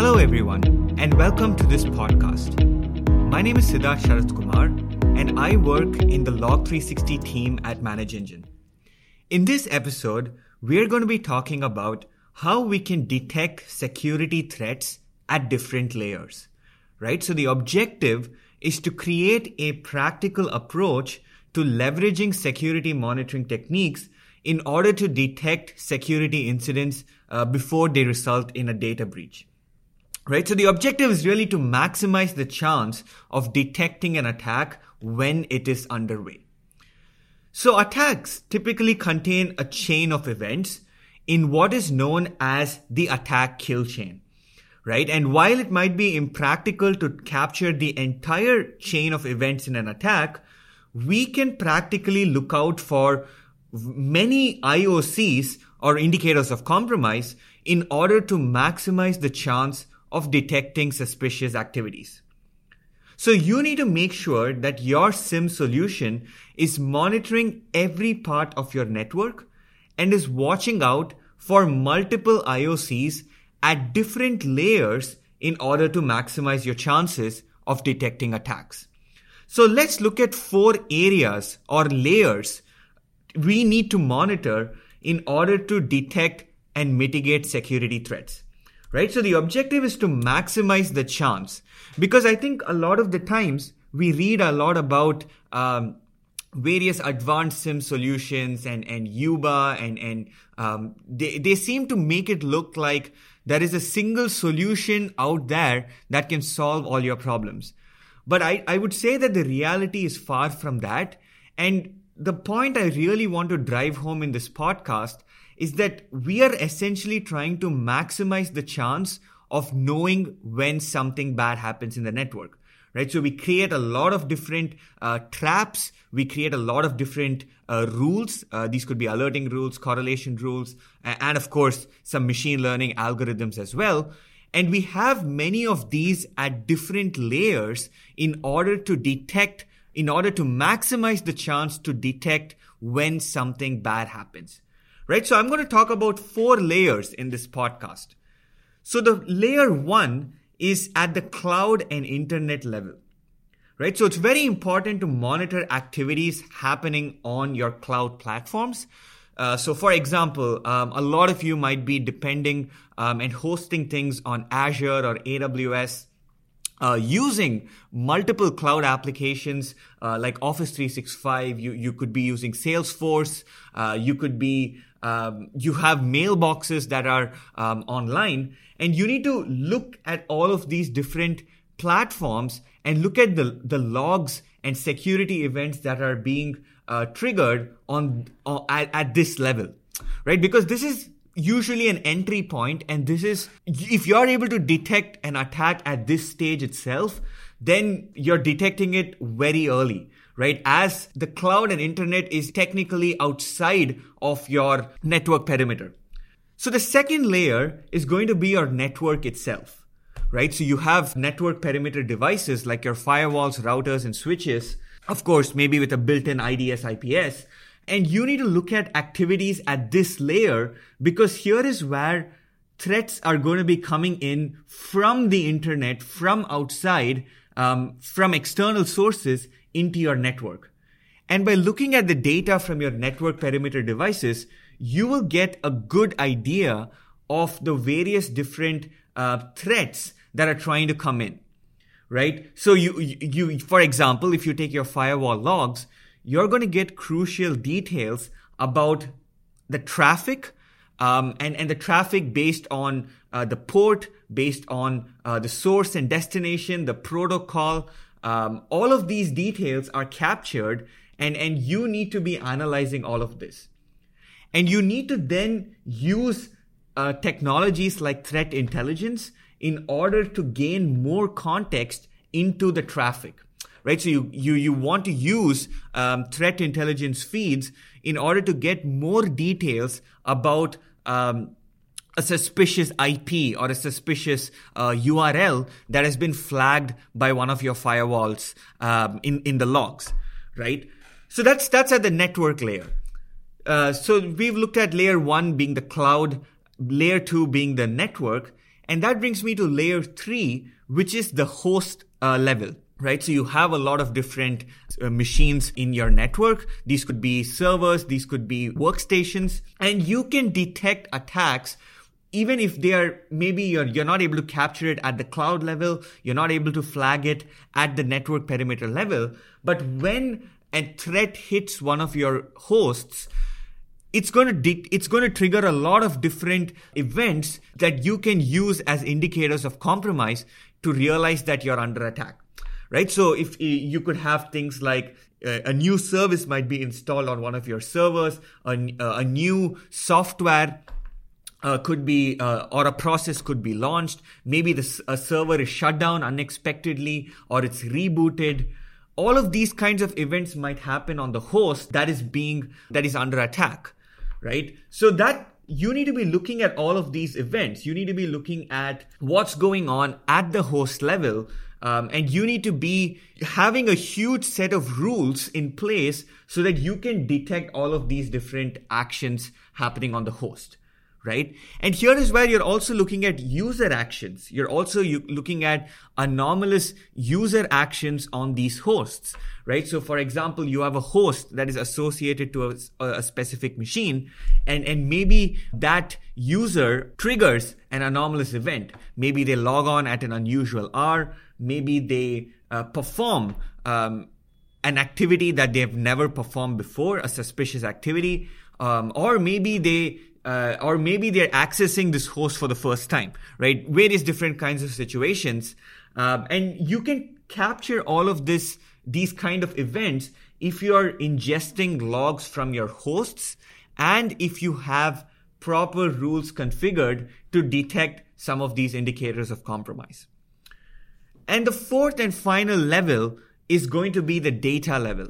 Hello, everyone, and welcome to this podcast. My name is Siddharth Sharath Kumar, and I work in the Log360 team at ManageEngine. In this episode, we're going to be talking about how we can detect security threats at different layers, right? So the objective is to create a practical approach to leveraging security monitoring techniques in order to detect security incidents uh, before they result in a data breach. Right? So the objective is really to maximize the chance of detecting an attack when it is underway. So attacks typically contain a chain of events in what is known as the attack kill chain. Right? And while it might be impractical to capture the entire chain of events in an attack, we can practically look out for many IOCs or indicators of compromise in order to maximize the chance of detecting suspicious activities. So you need to make sure that your SIEM solution is monitoring every part of your network and is watching out for multiple IOCs at different layers in order to maximize your chances of detecting attacks. So let's look at four areas or layers we need to monitor in order to detect and mitigate security threats. Right? So the objective is to maximize the chance because I think a lot of the times we read a lot about um, various advanced SIEM solutions and, and UEBA and, and um, they, they seem to make it look like there is a single solution out there that can solve all your problems. But I, I would say that the reality is far from that. And the point I really want to drive home in this podcast is that we are essentially trying to maximize the chance of knowing when something bad happens in the network right? So we create a lot of different uh, traps. We create a lot of different uh, rules. Uh, these could be alerting rules correlation rules and of course some machine learning algorithms as well. And we have many of these at different layers in order to detect in order to maximize the chance to detect when something bad happens. Right? So I'm going to talk about four layers in this podcast. So the layer one is at the cloud and internet level. Right? So it's very important to monitor activities happening on your cloud platforms. Uh, so, for example, um, a lot of you might be depending um, and hosting things on Azure or AWS uh, using multiple cloud applications uh, like Office 365. You, you could be using Salesforce. Uh, you could be, um, you have mailboxes that are um, online. And you need to look at all of these different platforms and look at the, the logs and security events that are being uh, triggered on, on at, at this level, right? Because this is usually an entry point and this is if you're able to detect an attack at this stage itself then you're detecting it very early right? As the cloud and internet is technically outside of your network perimeter. So the second layer is going to be your network itself right? So you have network perimeter devices like your firewalls routers and switches of course maybe with a built-in IDS IPS and you need to look at activities at this layer because here is where threats are going to be coming in from the internet, from outside, um, from external sources into your network. And by looking at the data from your network perimeter devices, you will get a good idea of the various different uh, threats that are trying to come in right so you, you for example if you take your firewall logs you're going to get crucial details about the traffic um, and, and the traffic based on uh, the port, based on uh, the source and destination, the protocol. Um, all of these details are captured, and, and you need to be analyzing all of this. And you need to then use uh, technologies like threat intelligence in order to gain more context into the traffic right? So you you you want to use um, threat intelligence feeds in order to get more details about. Um, a suspicious IP or a suspicious uh, URL that has been flagged by one of your firewalls um, in in the logs, right? So that's that's at the network layer. Uh, so we've looked at layer one being the cloud, layer two being the network, And that brings me to layer three, which is the host uh, level right? So you have a lot of different uh, machines in your network. These could be servers, these could be workstations, and you can detect attacks even if they are maybe you're you're not able to capture it at the cloud level, you're not able to flag it at the network perimeter level, but when a threat hits one of your hosts, it's going to it's going to trigger a lot of different events that you can use as indicators of compromise to realize that you're under attack right? So if you could have things like uh, a new service might be installed on one of your servers, a, uh, a new software uh, could be, uh, or a process could be launched. Maybe the, a server is shut down unexpectedly or it's rebooted. All of these kinds of events might happen on the host that is being, that is under attack, right? So that you need to be looking at all of these events. You need to be looking at what's going on at the host level um, and you need to be having a huge set of rules in place so that you can detect all of these different actions happening on the host right? And here is where you're also looking at user actions. You're also looking at anomalous user actions on these hosts, right? So, for example, you have a host that is associated to a, a specific machine, and, and maybe that user triggers an anomalous event. Maybe they log on at an unusual hour. Maybe they uh, perform um, an activity that they have never performed before, a suspicious activity. Um, or maybe they uh, or maybe they're accessing this host for the first time, right? Various different kinds of situations. Um, and you can capture all of this, these kind of events if you are ingesting logs from your hosts and if you have proper rules configured to detect some of these indicators of compromise. And the fourth and final level is going to be the data level,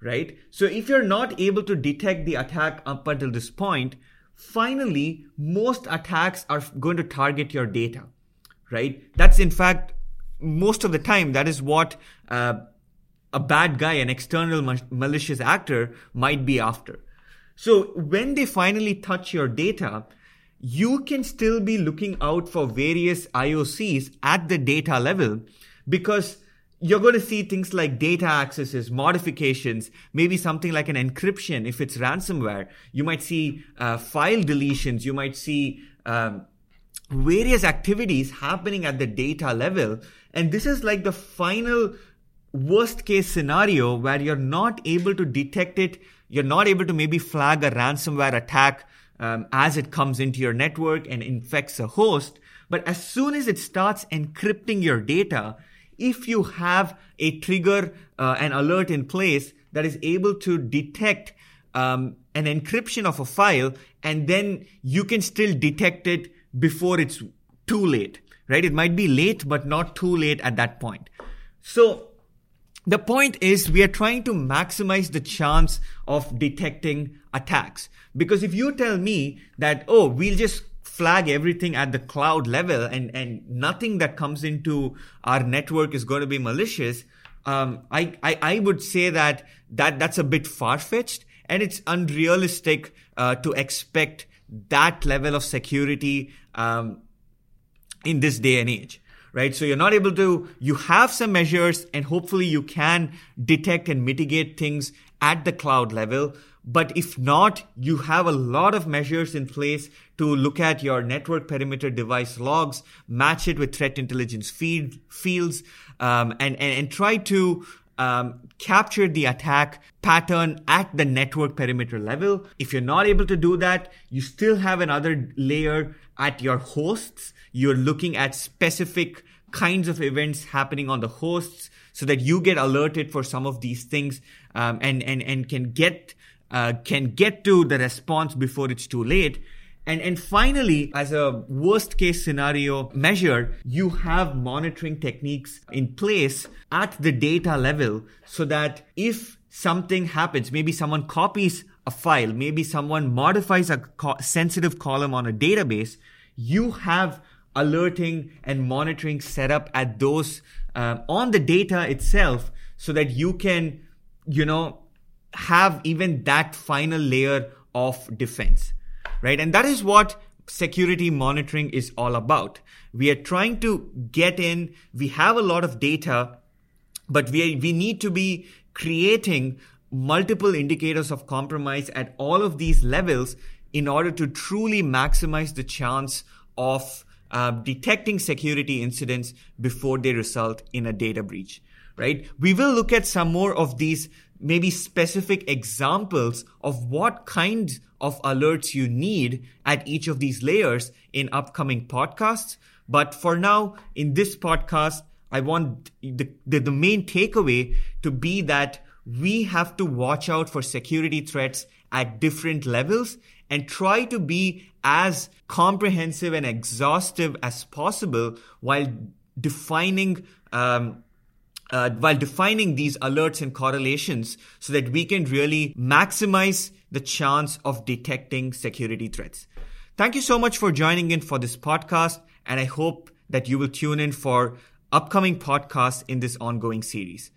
right? So if you're not able to detect the attack up until this point, Finally, most attacks are going to target your data, right? That's in fact, most of the time, that is what uh, a bad guy, an external malicious actor might be after. So when they finally touch your data, you can still be looking out for various IOCs at the data level because you're going to see things like data accesses, modifications, maybe something like an encryption if it's ransomware. You might see uh, file deletions. You might see um, various activities happening at the data level. And this is like the final worst case scenario where you're not able to detect it. You're not able to maybe flag a ransomware attack um, as it comes into your network and infects a host. But as soon as it starts encrypting your data, if you have a trigger, uh, an alert in place that is able to detect um, an encryption of a file, and then you can still detect it before it's too late, right? It might be late, but not too late at that point. So the point is we are trying to maximize the chance of detecting attacks. Because if you tell me that, oh, we'll just flag everything at the cloud level and, and nothing that comes into our network is going to be malicious, um, I, I, I would say that, that that's a bit far fetched and it's unrealistic uh, to expect that level of security um, in this day and age right? So you're not able to, you have some measures and hopefully you can detect and mitigate things at the cloud level. But if not, you have a lot of measures in place to look at your network perimeter device logs, match it with threat intelligence feed, fields, um, and, and, and try to um, capture the attack pattern at the network perimeter level. If you're not able to do that, you still have another layer at your hosts. You're looking at specific kinds of events happening on the hosts so that you get alerted for some of these things um, and, and, and can get uh, can get to the response before it's too late. And, and finally, as a worst case scenario measure, you have monitoring techniques in place at the data level so that if something happens, maybe someone copies a file, maybe someone modifies a co- sensitive column on a database, you have alerting and monitoring set up at those uh, on the data itself so that you can, you know, have even that final layer of defense, right? And that is what security monitoring is all about. We are trying to get in, we have a lot of data, but we, we need to be creating multiple indicators of compromise at all of these levels in order to truly maximize the chance of uh, detecting security incidents before they result in a data breach right we will look at some more of these maybe specific examples of what kinds of alerts you need at each of these layers in upcoming podcasts. But for now, in this podcast, I want the, the, the, main takeaway to be that we have to watch out for security threats at different levels and try to be as comprehensive and exhaustive as possible while defining um, uh, while defining these alerts and correlations so that we can really maximize the chance of detecting security threats. Thank you so much for joining in for this podcast, and I hope that you will tune in for upcoming podcasts in this ongoing series.